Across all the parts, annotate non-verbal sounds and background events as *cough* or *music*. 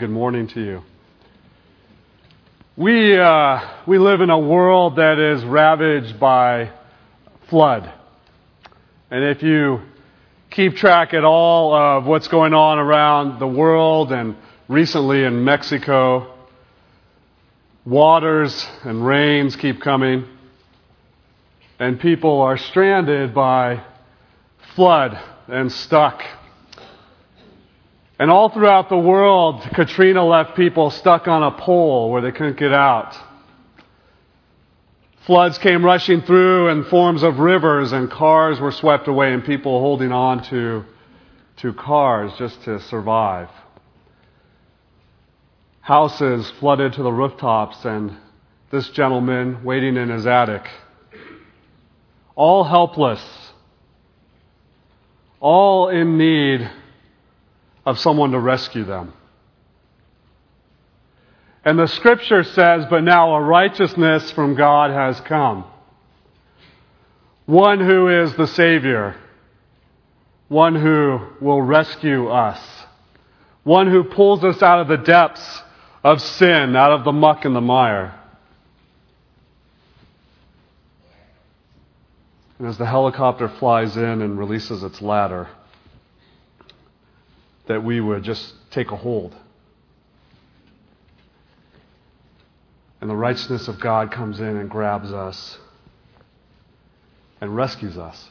Good morning to you. We, uh, we live in a world that is ravaged by flood. And if you keep track at all of what's going on around the world and recently in Mexico, waters and rains keep coming, and people are stranded by flood and stuck and all throughout the world, Katrina left people stuck on a pole where they couldn't get out. Floods came rushing through in forms of rivers, and cars were swept away, and people holding on to, to cars just to survive. Houses flooded to the rooftops, and this gentleman waiting in his attic. All helpless, all in need of someone to rescue them. And the scripture says, But now a righteousness from God has come. One who is the Savior. One who will rescue us. One who pulls us out of the depths of sin, out of the muck and the mire. And as the helicopter flies in and releases its ladder, that we would just take a hold. And the righteousness of God comes in and grabs us and rescues us.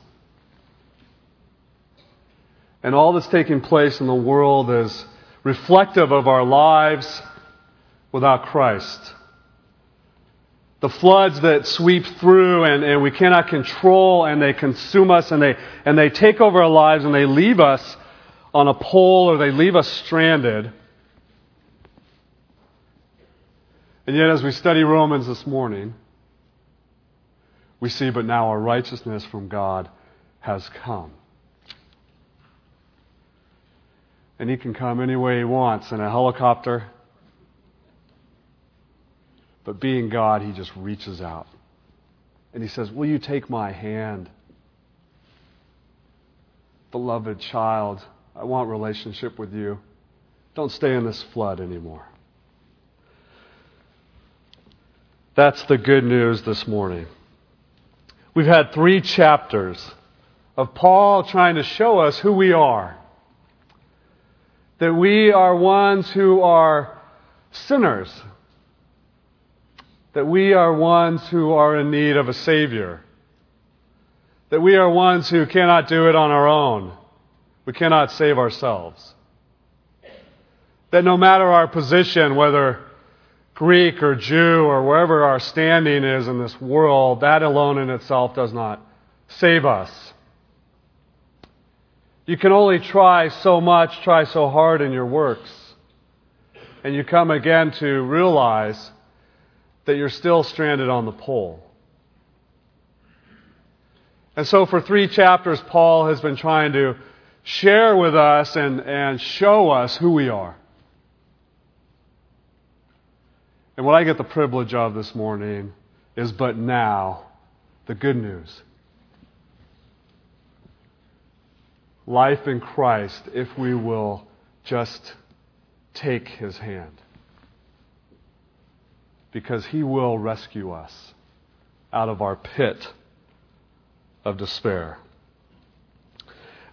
And all that's taking place in the world is reflective of our lives without Christ. The floods that sweep through and, and we cannot control and they consume us and they, and they take over our lives and they leave us on a pole or they leave us stranded. And yet, as we study Romans this morning, we see, but now our righteousness from God has come. And He can come any way He wants in a helicopter. But being God, He just reaches out. And He says, Will you take my hand? Beloved child, I want relationship with you. Don't stay in this flood anymore. That's the good news this morning. We've had three chapters of Paul trying to show us who we are. That we are ones who are sinners. That we are ones who are in need of a Savior. That we are ones who cannot do it on our own. We cannot save ourselves. That no matter our position, whether Greek or Jew or wherever our standing is in this world, that alone in itself does not save us. You can only try so much, try so hard in your works. And you come again to realize that you're still stranded on the pole. And so, for three chapters, Paul has been trying to share with us and, and show us who we are. And what I get the privilege of this morning is but now the good news. Life in Christ if we will just take his hand. Because he will rescue us out of our pit of despair.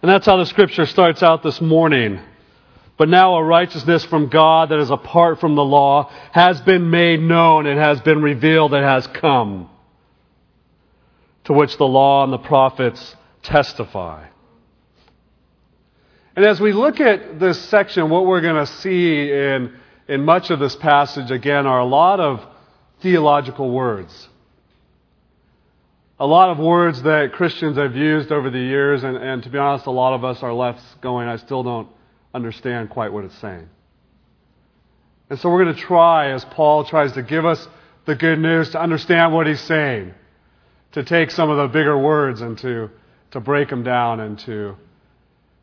And that's how the scripture starts out this morning. But now a righteousness from God that is apart from the law has been made known, it has been revealed, it has come, to which the law and the prophets testify. And as we look at this section, what we're going to see in, in much of this passage, again, are a lot of theological words a lot of words that Christians have used over the years, and, and to be honest, a lot of us are left going, I still don't understand quite what it's saying. And so we're going to try, as Paul tries to give us the good news, to understand what he's saying, to take some of the bigger words and to, to break them down into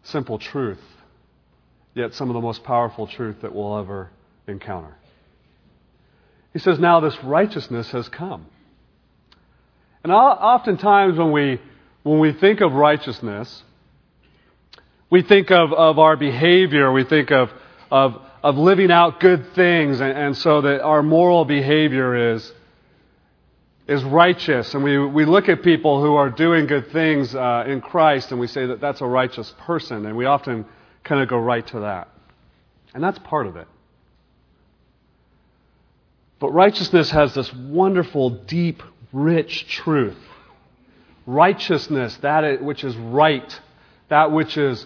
simple truth, yet some of the most powerful truth that we'll ever encounter. He says, Now this righteousness has come. And oftentimes when we, when we think of righteousness, we think of, of our behavior, we think of, of, of living out good things, and, and so that our moral behavior is, is righteous. And we, we look at people who are doing good things uh, in Christ, and we say that that's a righteous person, and we often kind of go right to that. And that's part of it. But righteousness has this wonderful, deep, rich truth. Righteousness, that which is right, that which is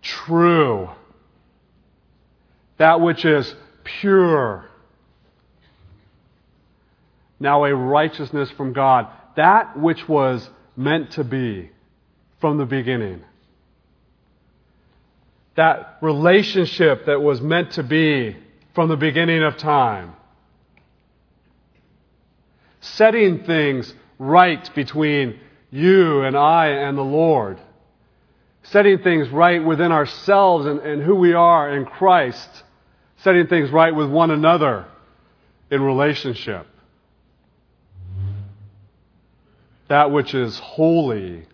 true, that which is pure. Now, a righteousness from God, that which was meant to be from the beginning. That relationship that was meant to be from the beginning of time setting things right between you and I and the Lord. Setting things right within ourselves and, and who we are in Christ. Setting things right with one another in relationship. That which is holy,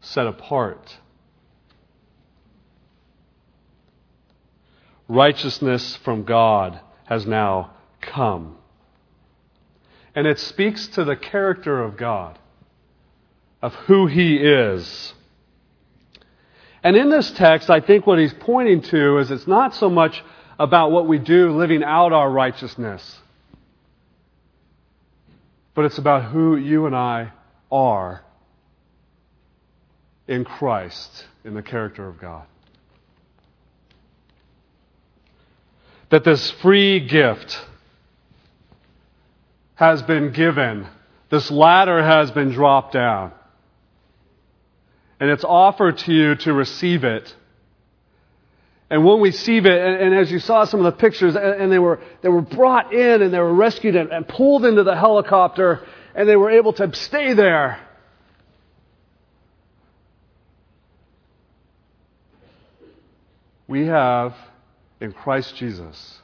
set apart. Righteousness from God has now come. And it speaks to the character of God, of who He is. And in this text, I think what he's pointing to is it's not so much about what we do living out our righteousness, but it's about who you and I are in Christ, in the character of God. That this free gift has been given. This ladder has been dropped down. And it's offered to you to receive it. And when we receive it, and, and, as you saw some of the pictures, and, and, they, were, they were brought in and they were rescued and, and pulled into the helicopter, and they were able to stay there. We have in Christ Jesus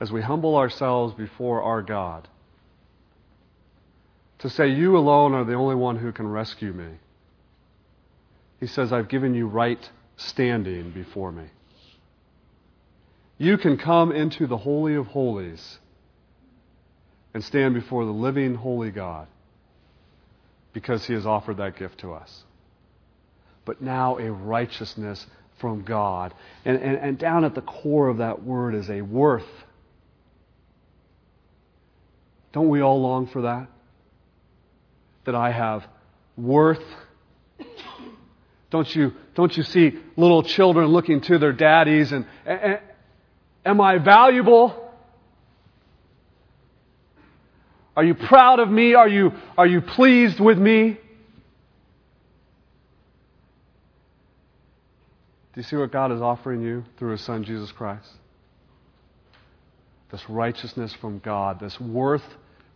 as we humble ourselves before our God, to say, You alone are the only one who can rescue me. He says, I've given you right standing before me. You can come into the Holy of Holies and stand before the living, holy God because He has offered that gift to us. But now a righteousness from God. And, and, and down at the core of that word is a worth don't we all long for that? That I have worth. Don't you, don't you see little children looking to their daddies and, and am I valuable? Are you proud of me? Are you, are you pleased with me? Do you see what God is offering you through His Son, Jesus Christ? This righteousness from God, this worth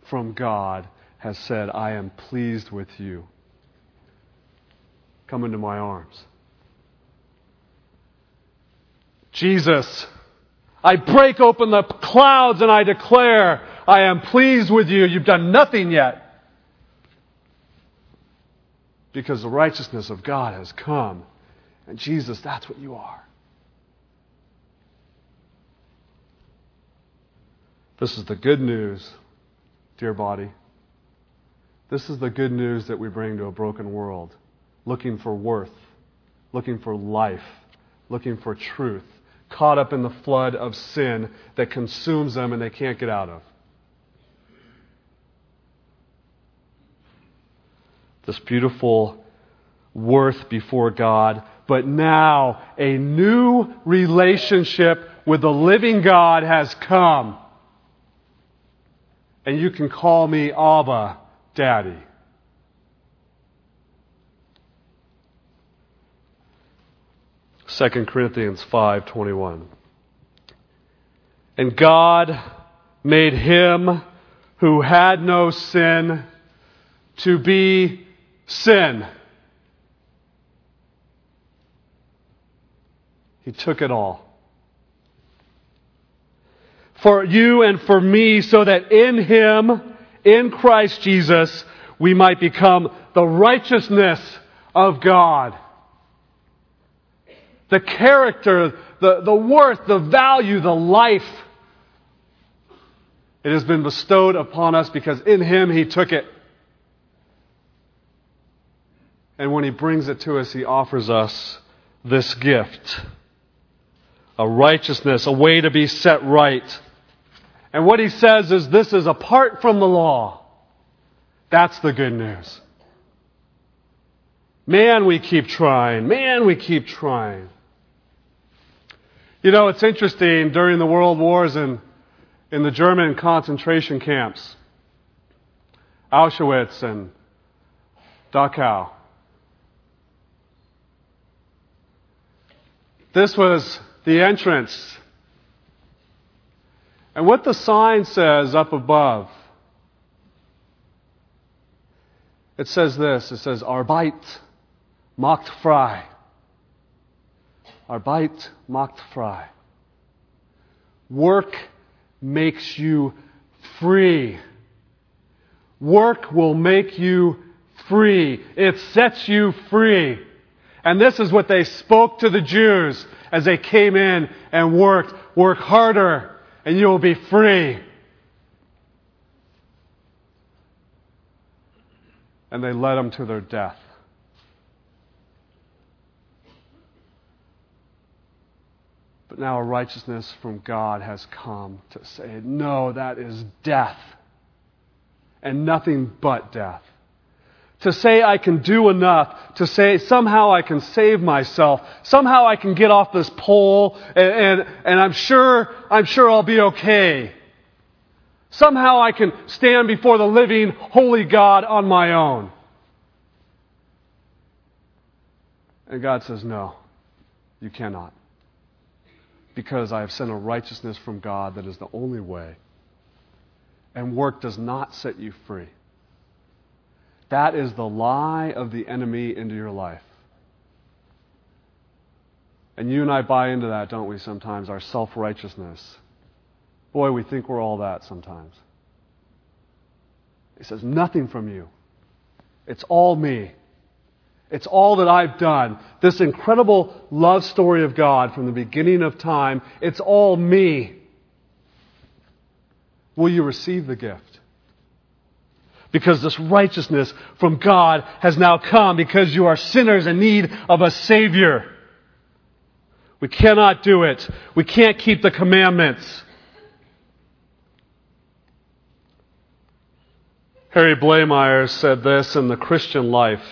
from God has said, I am pleased with you. Come into my arms. Jesus, I break open the clouds and I declare, I am pleased with you. You've done nothing yet. Because the righteousness of God has come. And Jesus, that's what you are. This is the good news dear body. This is the good news that we bring to a broken world, looking for worth, looking for life, looking for truth, caught up in the flood of sin that consumes them and they can't get out of. This beautiful worth before God, but now a new relationship with the living God has come and you can call me Abba, Daddy. Second Corinthians 5:21 And God made him who had no sin to be sin. He took it all for you and for me so that in Him, in Christ Jesus, we might become the righteousness of God. the character, the, the worth, the value, the life. It has been bestowed upon us because in Him He took it. And when He brings it to us, He offers us this gift a righteousness, a way to be set right. And what He says is this is apart from the law. That's the good news. Man, we keep trying. Man, we keep trying. You know, it's interesting during the world wars and in the German concentration camps, Auschwitz and Dachau. This was the entrance. And what the sign says up above, it says this it says, Arbeit macht frei. Arbeit macht frei. Work makes you free. Work will make you free. It sets you free. And this is what they spoke to the Jews as they came in and worked. Work harder and you will be free. And they led them to their death. But now a righteousness from God has come to say, no, that is death. And nothing but death. To say I can do enough, to say somehow I can save myself, somehow I can get off this pole, and, and, and I'm sure, I'm sure I'll be okay. Somehow I can stand before the living, holy God on my own. And God says, no, you cannot because I have sent a righteousness from God that is the only way. And work does not set you free. That is the lie of the enemy into your life. And you and I buy into that, don't we, sometimes? Our self righteousness. Boy, we think we're all that sometimes. He says, Nothing from you. It's all me. It's all that I've done. This incredible love story of God from the beginning of time, it's all me. Will you receive the gift? Because this righteousness from God has now come because you are sinners in need of a Savior. We cannot do it. We can't keep the commandments. Harry Blamires said this in The Christian Life.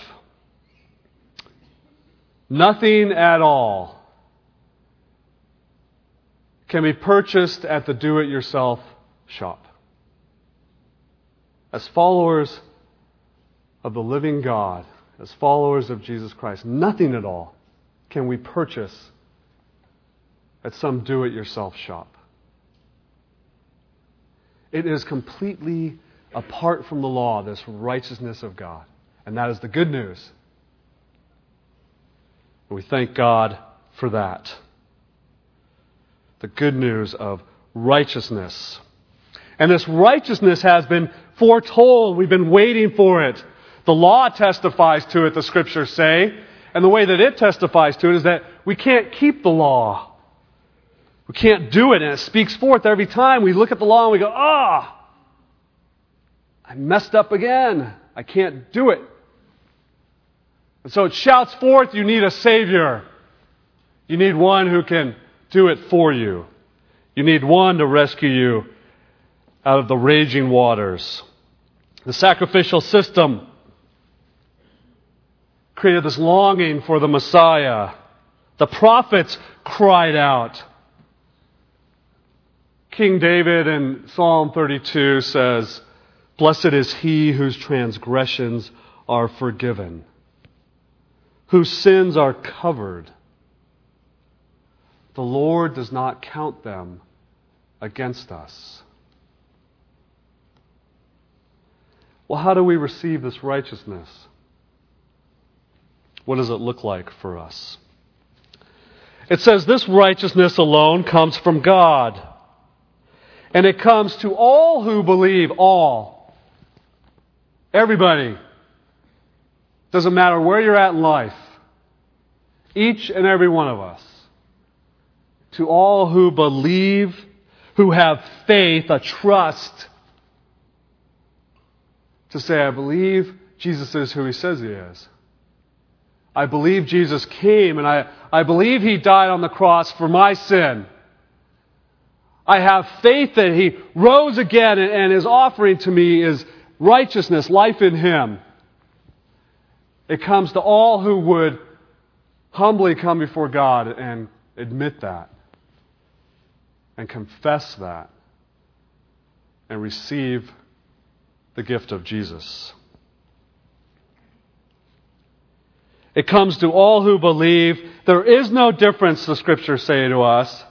Nothing at all can be purchased at the do it yourself shop. As followers of the living God, as followers of Jesus Christ, nothing at all can we purchase at some do it yourself shop. It is completely apart from the law, this righteousness of God. And that is the good news. And we thank God for that. The good news of righteousness. And this righteousness has been foretold. We've been waiting for it. The law testifies to it, the scriptures say. And the way that it testifies to it is that we can't keep the law. We can't do it. And it speaks forth every time we look at the law and we go, ah, I messed up again. I can't do it. And so it shouts forth, you need a Savior. You need one who can do it for you. You need one to rescue you out of the raging waters. The sacrificial system created this longing for the Messiah. The prophets cried out. King David in Psalm 32 says, Blessed is he whose transgressions are forgiven whose sins are covered. The Lord does not count them against us. Well, how do we receive this righteousness? What does it look like for us? It says this righteousness alone comes from God. And it comes to all who believe, all. Everybody. Doesn't matter where you're at in life. Each and every one of us. to all who believe, who have faith, a trust, to say, I believe Jesus is who he says he is. I believe Jesus came and I, I believe he died on the cross for my sin. I have faith that he rose again and, and his offering to me is righteousness, life in him. It comes to all who would humbly come before God and admit that and confess that and receive the gift of Jesus. It comes to all who believe. There is no difference, the scriptures say to us.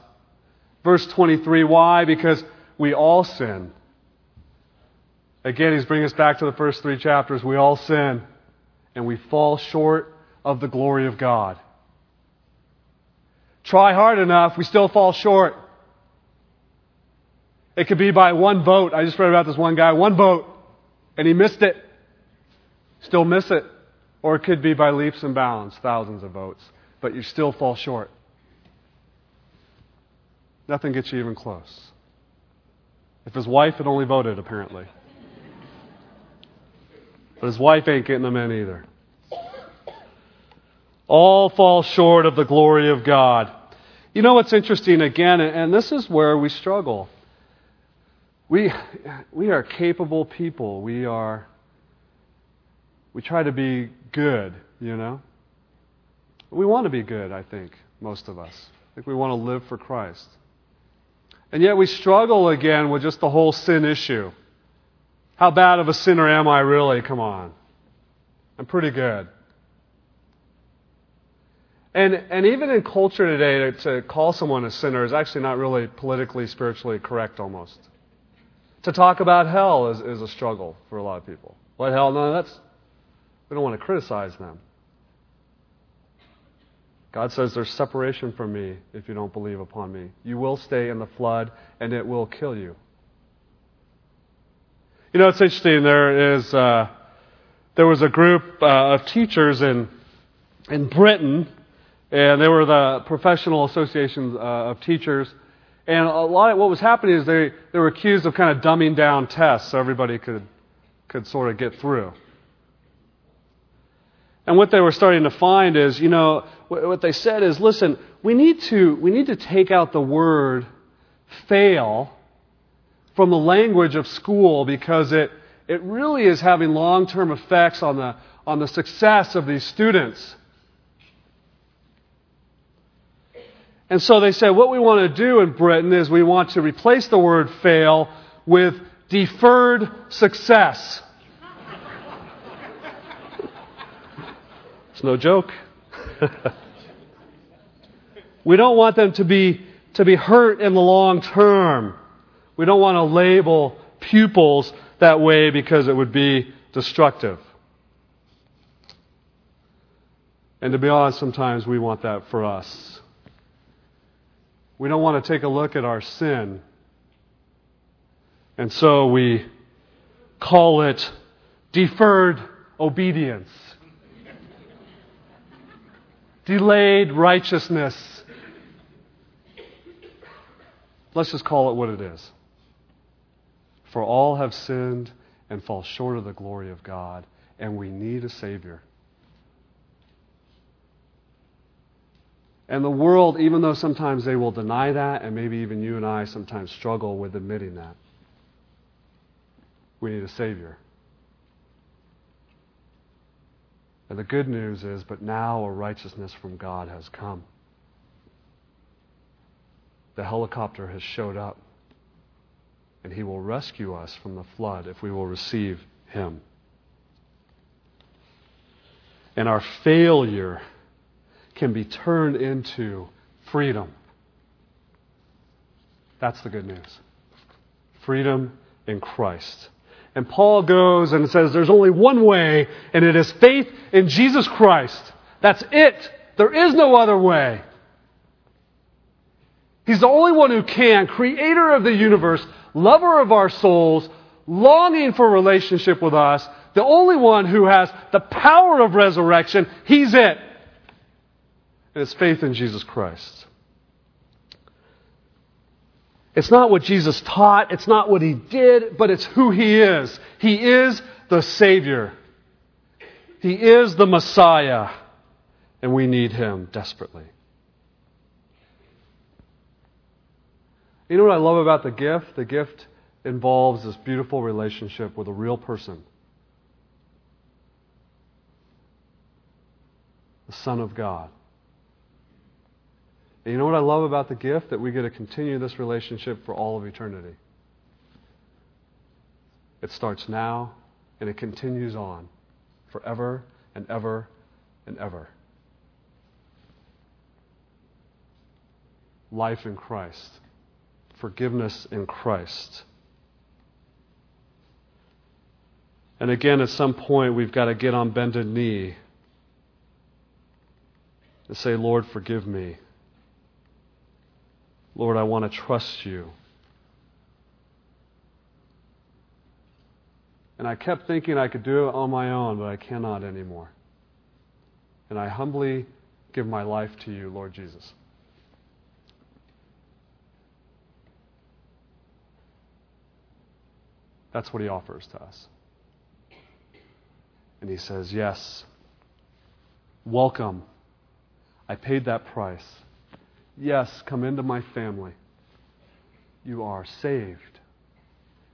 Verse 23, why? Because we all sin. Again, he's bringing us back to the first three chapters. We all sin, and we fall short of the glory of God. Try hard enough, we still fall short. It could be by one vote. I just read about this one guy, one vote, and he missed it. Still miss it. Or it could be by leaps and bounds, thousands of votes, but you still fall short. Nothing gets you even close. If his wife had only voted, apparently. But his wife ain't getting them in either. All fall short of the glory of God. You know what's interesting again, and this is where we struggle. We, we are capable people. We are we try to be good, you know? We want to be good, I think, most of us. I think we want to live for Christ. And yet we struggle again with just the whole sin issue. How bad of a sinner am I really? Come on. I'm pretty good. And, and even in culture today, to, to call someone a sinner is actually not really politically, spiritually correct almost. To talk about hell is, is a struggle for a lot of people. What hell? No, that's, we don't want to criticize them. God says there's separation from me if you don't believe upon me. You will stay in the flood and it will kill you. You know, it's interesting. There is, uh, there was a group uh, of teachers in, in Britain, and they were the professional associations uh, of teachers. And a lot of what was happening is they, they were accused of kind of dumbing down tests so everybody could, could sort of get through. And what they were starting to find is, you know, what they said is, listen, we need to, we need to take out the word fail from the language of school because it, it really is having long term effects on the, on the success of these students. And so they said, what we want to do in Britain is we want to replace the word fail with deferred success. It's no joke. *laughs* we don't want them to be, to be hurt in the long term. We don't want to label pupils that way because it would be destructive. And to be honest, sometimes we want that for us. We don't want to take a look at our sin. And so we call it deferred obedience delayed righteousness. Let's just call it what it is. For all have sinned and fall short of the glory of God, and we need a Savior. And the world, even though sometimes they will deny that, and maybe even you and I sometimes struggle with admitting that, we need a Savior. And the good news is, but now a righteousness from God has come. The helicopter has showed up. And he will rescue us from the flood if we will receive him. And our failure can be turned into freedom. That's the good news. Freedom in Christ. And Paul goes and says there's only one way, and it is faith in Jesus Christ. That's it. There is no other way. He's the only one who can, creator of the universe, lover of our souls, longing for relationship with us, the only one who has the power of resurrection. He's it. And it's faith in Jesus Christ. It's not what Jesus taught, it's not what he did, but it's who he is. He is the Savior, he is the Messiah, and we need him desperately. You know what I love about the gift? The gift involves this beautiful relationship with a real person. The Son of God. And you know what I love about the gift? That we get to continue this relationship for all of eternity. It starts now and it continues on forever and ever and ever. Life in Christ, forgiveness in Christ. And again, at some point, we've got to get on bended knee and say, Lord, forgive me. Lord, I want to trust you. And I kept thinking I could do it on my own, but I cannot anymore. And I humbly give my life to you, Lord Jesus. That's what he offers to us. And he says, Yes, welcome. I paid that price. Yes, come into my family. You are saved.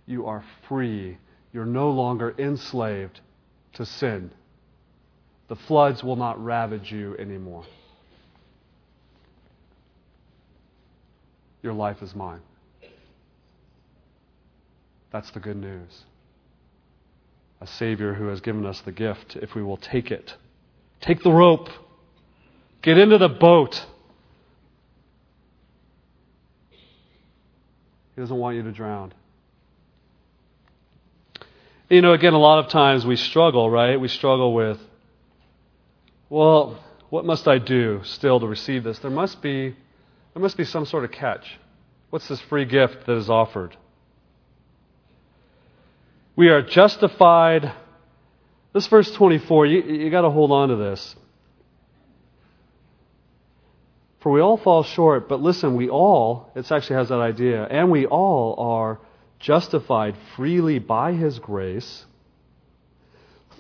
You are free. You're no longer enslaved to sin. The floods will not ravage you anymore. Your life is mine. That's the good news. A Savior who has given us the gift if we will take it. Take the rope. Get into the boat. He doesn't want you to drown. You know, again, a lot of times we struggle, right? We struggle with, well, what must I do still to receive this? There must be, there must be some sort of catch. What's this free gift that is offered? We are justified. This verse 24, you, you got to hold on to this. For we all fall short, but listen, we all, it actually has that idea, and we all are justified freely by His grace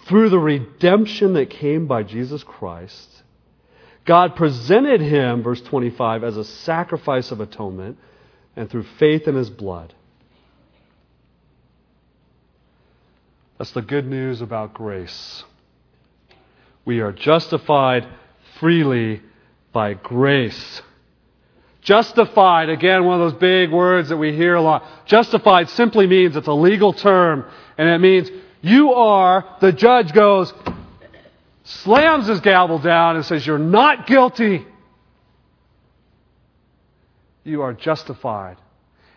through the redemption that came by Jesus Christ. God presented Him, verse 25, as a sacrifice of atonement, and through faith in His blood. That's the good news about grace. We are justified freely by grace. Justified, again, one of those big words that we hear a lot. Justified simply means it's a legal term, and it means you are, the judge goes, slams his gavel down and says, You're not guilty. You are justified.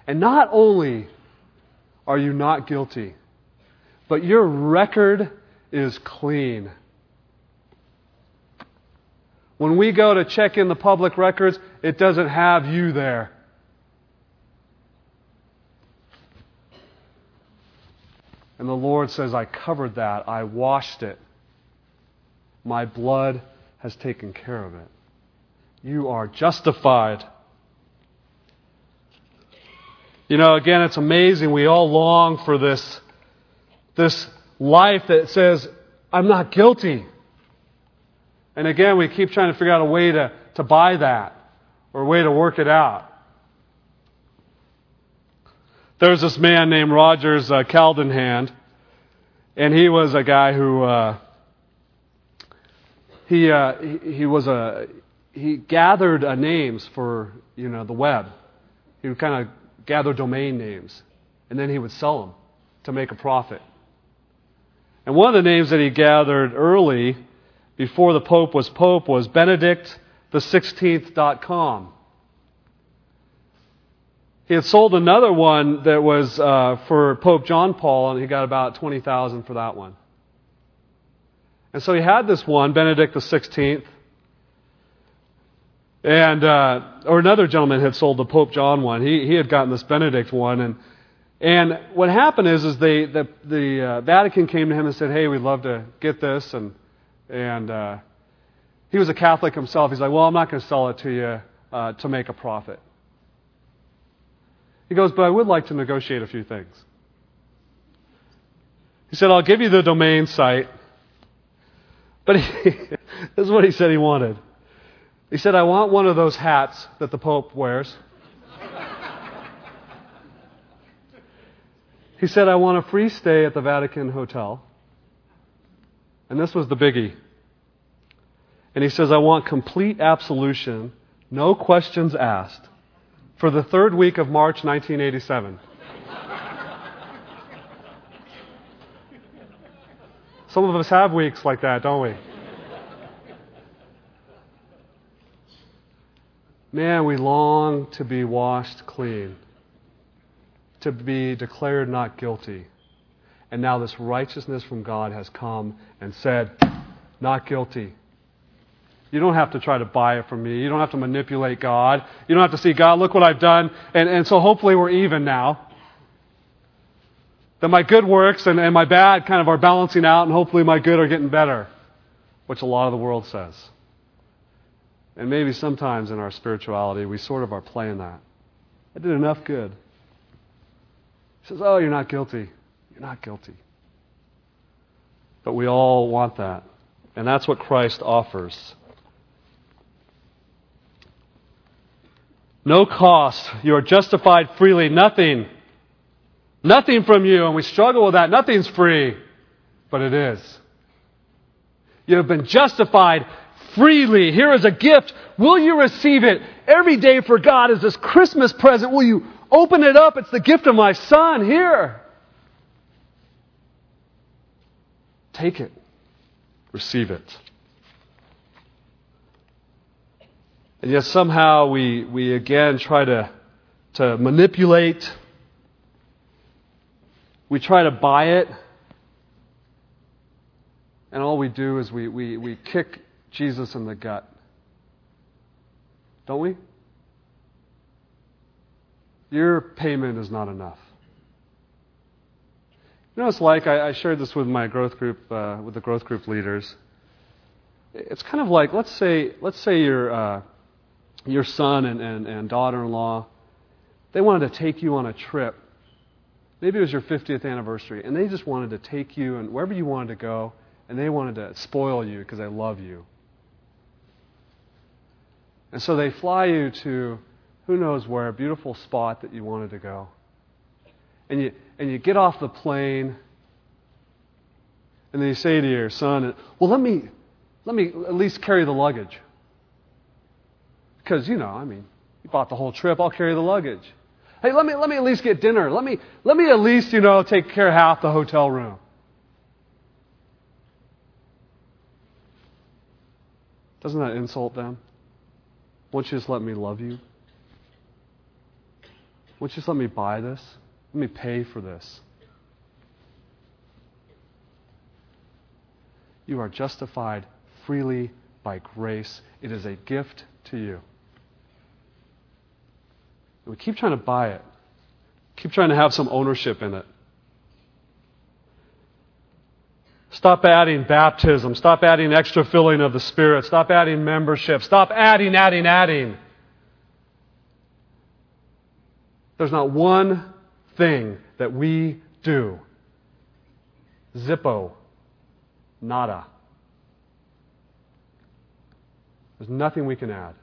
And not only are you not guilty, but your record is clean. When we go to check in the public records, it doesn't have you there. And the Lord says, I covered that. I washed it. My blood has taken care of it. You are justified. You know, again, it's amazing. We all long for this, this life that says, I'm not guilty. And again, we keep trying to figure out a way to, to buy that or a way to work it out. There's this man named Rogers uh, Cadenhead, and he was a guy who uh, he, uh, he, he was a he gathered uh, names for you know the web. He would kind of gather domain names, and then he would sell them to make a profit. And one of the names that he gathered early before the Pope was Pope was Benedict the 16th.com. He had sold another one that was uh, for Pope John Paul, and he got about 20000 for that one. And so he had this one, Benedict the 16th. And, uh, or another gentleman had sold the Pope John one. He, he had gotten this Benedict one. And, and what happened is, is they, the, the uh, Vatican came to him and said, hey, we'd love to get this. And and uh, he was a Catholic himself. He's like, well, I'm not going to sell it to you uh, to make a profit. He goes, But I would like to negotiate a few things. He said, I'll give you the domain site. But he, *laughs* this is what he said he wanted. He said, I want one of those hats that the Pope wears. he said, I want a free stay at the Vatican Hotel. And this was the biggie. And he says, I want complete absolution, no questions asked, for the third week of March 1987. Some of us have weeks like that, don't we? Man, we long to be washed clean, to be declared not guilty. And now this righteousness from God has come and said, not guilty. You don't have to try to buy it from me. You don't have to manipulate God. You don't have to see, God, look what I've done. And, and so hopefully we're even now. That my good works and, and my bad kind of are balancing out, and hopefully my good are getting better, which a lot of the world says. And maybe sometimes in our spirituality, we sort of are playing that. I did enough good. He says, Oh, you're not guilty. You're not guilty. But we all want that. And that's what Christ offers. No cost. You are justified freely. Nothing. Nothing from you. And we struggle with that. Nothing's free. But it is. You have been justified freely. Here is a gift. Will you receive it? Every day for God is this Christmas present. Will you open it up? It's the gift of my son. Here. Take it. Receive it. And yet somehow we, we again try to, to manipulate. We try to buy it. And all we do is we, we, we kick Jesus in the gut. Don't we? Your payment is not enough. You know, it's like I, I shared this with my growth group, uh, with the growth group leaders. It's kind of like let's say let's say your uh, your son and, and, and daughter-in-law they wanted to take you on a trip. Maybe it was your 50th anniversary, and they just wanted to take you and wherever you wanted to go, and they wanted to spoil you because they love you. And so they fly you to who knows where, a beautiful spot that you wanted to go. And you, and you get off the plane, and then you say to your son, Well, let me, let me at least carry the luggage. Because, you know, I mean, you bought the whole trip, I'll carry the luggage. Hey, let me, let me at least get dinner. Let me, let me at least, you know, take care of half the hotel room. Doesn't that insult them? Won't you just let me love you? Won't you just let me buy this? Let me pay for this. You are justified freely by grace. It is a gift to you. We keep trying to buy it, keep trying to have some ownership in it. Stop adding baptism. Stop adding extra filling of the Spirit. Stop adding membership. Stop adding, adding, adding. There's not one thing that we do. Zippo. Nada. There's nothing we can add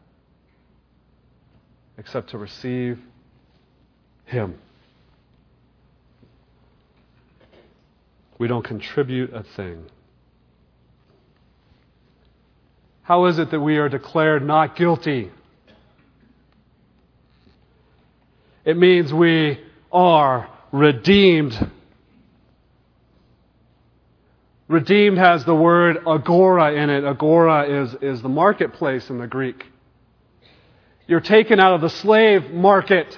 except to receive Him. We don't contribute a thing. How is it that we are declared not guilty? It means we are redeemed. Redeemed has the word agora in it. Agora is, is the marketplace in the Greek. You're taken out of the slave market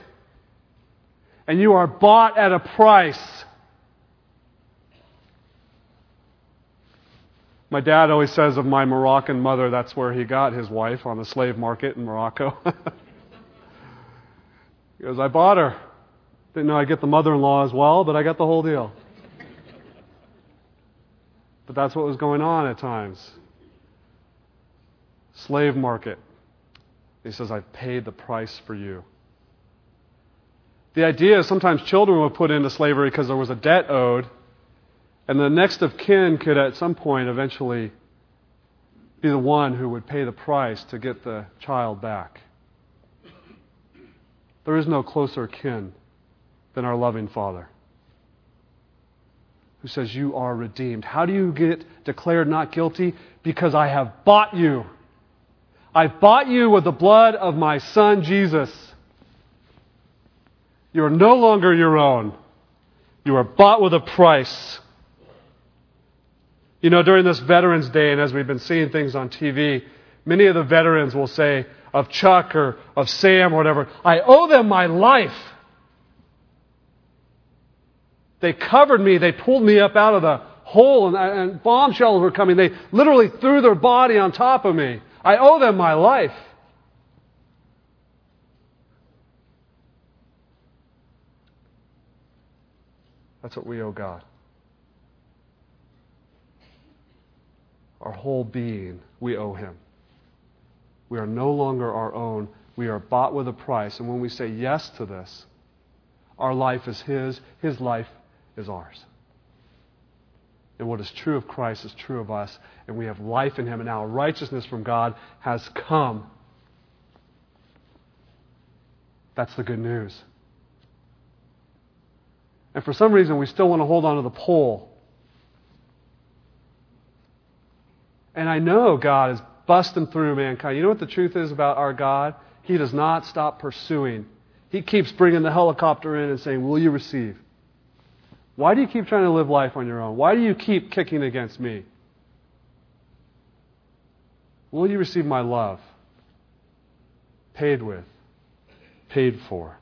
and you are bought at a price. My dad always says of my Moroccan mother, that's where he got his wife on the slave market in Morocco. *laughs* he goes, I bought her. Didn't know I'd get the mother in law as well, but I got the whole deal. But that's what was going on at times. Slave market. He says, I've paid the price for you. The idea is sometimes children were put into slavery because there was a debt owed, and the next of kin could at some point eventually be the one who would pay the price to get the child back. There is no closer kin than our loving Father who says, You are redeemed. How do you get declared not guilty? Because I have bought you. I've bought you with the blood of my Son, Jesus. You are no longer your own. You are bought with a price. You know, during this Veterans Day, and as we've been seeing things on TV, many of the veterans will say of Chuck or of Sam or whatever, I owe them my life. They covered me. They pulled me up out of the hole, and, and bomb shells were coming. They literally threw their body on top of me. I owe them my life. That's what we owe God. Our whole being, we owe Him. We are no longer our own. We are bought with a price. And when we say yes to this, our life is His, His life is ours. And what is true of Christ is true of us, and we have life in Him, and now righteousness from God has come. That's the good news. And for some reason, we still want to hold on to the pole. And I know God is busting through mankind. You know what the truth is about our God? He does not stop pursuing. He keeps bringing the helicopter in and saying, Will you receive? Why do you keep trying to live life on your own? Why do you keep kicking against me? Will you receive my love? Paid with, paid for,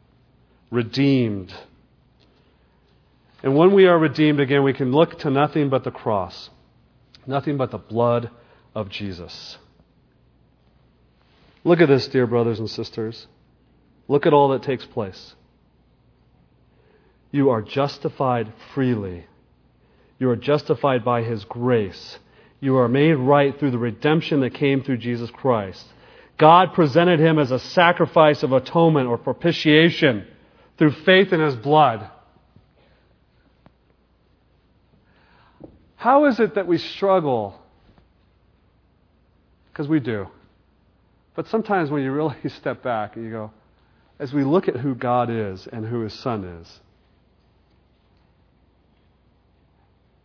redeemed. And when we are redeemed again, we can look to nothing but the cross, nothing but the blood of Jesus. Look at this, dear brothers and sisters. Look at all that takes place. You are justified freely. You are justified by His grace. You are made right through the redemption that came through Jesus Christ. God presented Him as a sacrifice of atonement or propitiation through faith in His blood. How is it that we struggle? Because we do. But sometimes when you really *laughs* step back and you go, as we look at who God is and who His Son is,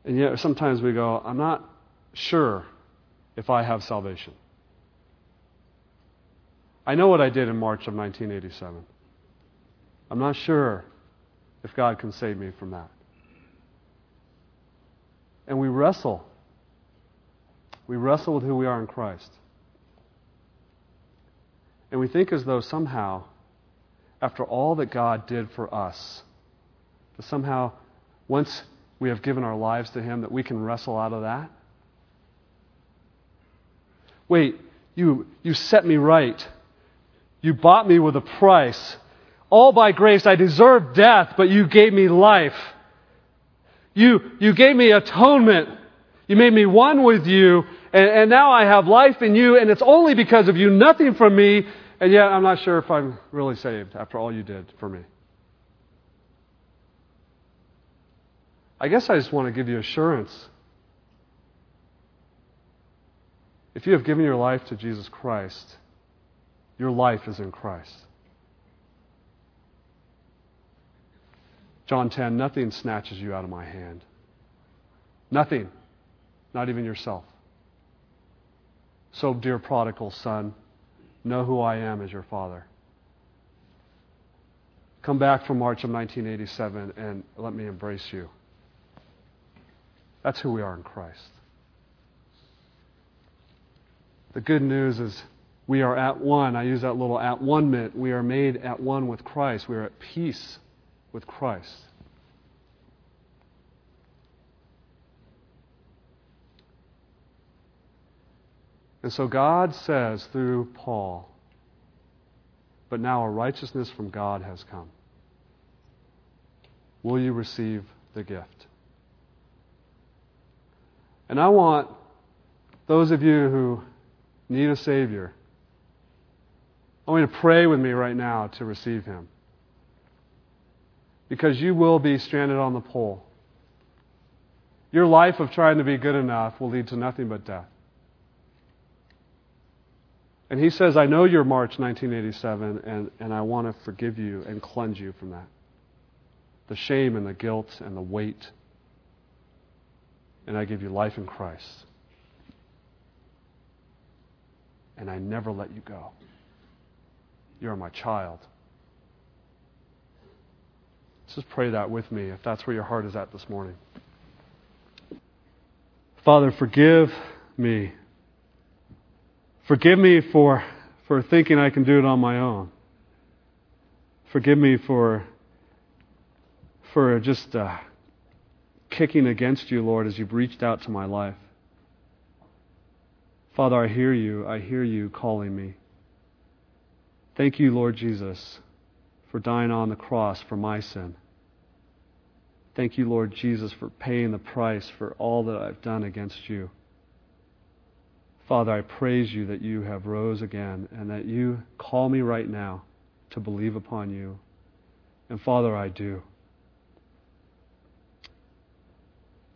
And yet sometimes we go, I'm not sure if I have salvation. I know what I did in March of 1987. I'm not sure if God can save me from that. And we wrestle. We wrestle with who we are in Christ. And we think as though somehow, after all that God did for us, that somehow, once we have given our lives to Him, that we can wrestle out of that? Wait, you, you set me right. You bought me with a price. All by grace, I deserved death, but you gave me life. You, you gave me atonement. You made me one with you, and, and now I have life in you, and it's only because of you, nothing from me, and yet I'm not sure if I'm really saved after all you did for me. I guess I just want to give you assurance. If you have given your life to Jesus Christ, your life is in Christ. John 10 Nothing snatches you out of my hand. Nothing. Not even yourself. So, dear prodigal son, know who I am as your father. Come back from March of 1987 and let me embrace you. That's who we are in Christ. The good news is we are at one. I use that little at one minute. We are made at one with Christ. We are at peace with Christ. And so God says through Paul, but now a righteousness from God has come. Will you receive the gift? And I want those of you who need a Savior, I want you to pray with me right now to receive Him. because you will be stranded on the pole. Your life of trying to be good enough will lead to nothing but death. And he says, I know your March 1987, and, and I want to forgive you and cleanse you from that. The shame and the guilt and the weight. And I give you life in Christ. And I never let you go. You're my child. Just pray that with me if that's where your heart is at this morning. Father, forgive me. Forgive me for, for thinking I can do it on my own. Forgive me for, for just uh, kicking against you, Lord, as you've reached out to my life. Father, I hear you. I hear you calling me. Thank you, Lord Jesus, for dying on the cross for my sin. Thank you, Lord Jesus, for paying the price for all that I've done against you. Father, I praise you that you have rose again and that you call me right now to believe upon you. And Father, I do.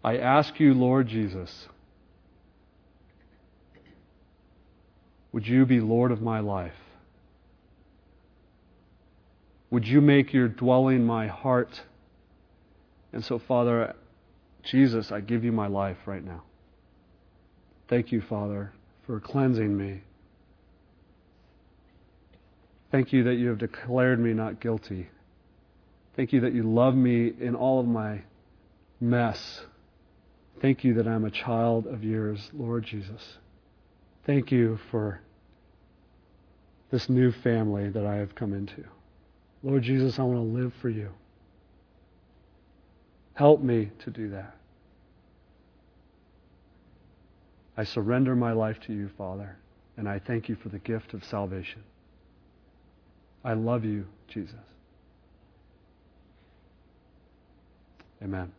I ask you, Lord Jesus, would you be Lord of my life? Would you make your dwelling my heart? And so, Father, Jesus, I give you my life right now. Thank you, Father, for cleansing me. Thank you that you have declared me not guilty. Thank you that you love me in all of my mess. Thank you that I'm a child of yours, Lord Jesus. Thank you for this new family that I have come into. Lord Jesus, I want to live for you. Help me to do that. I surrender my life to you, Father, and I thank you for the gift of salvation. I love you, Jesus. Amen.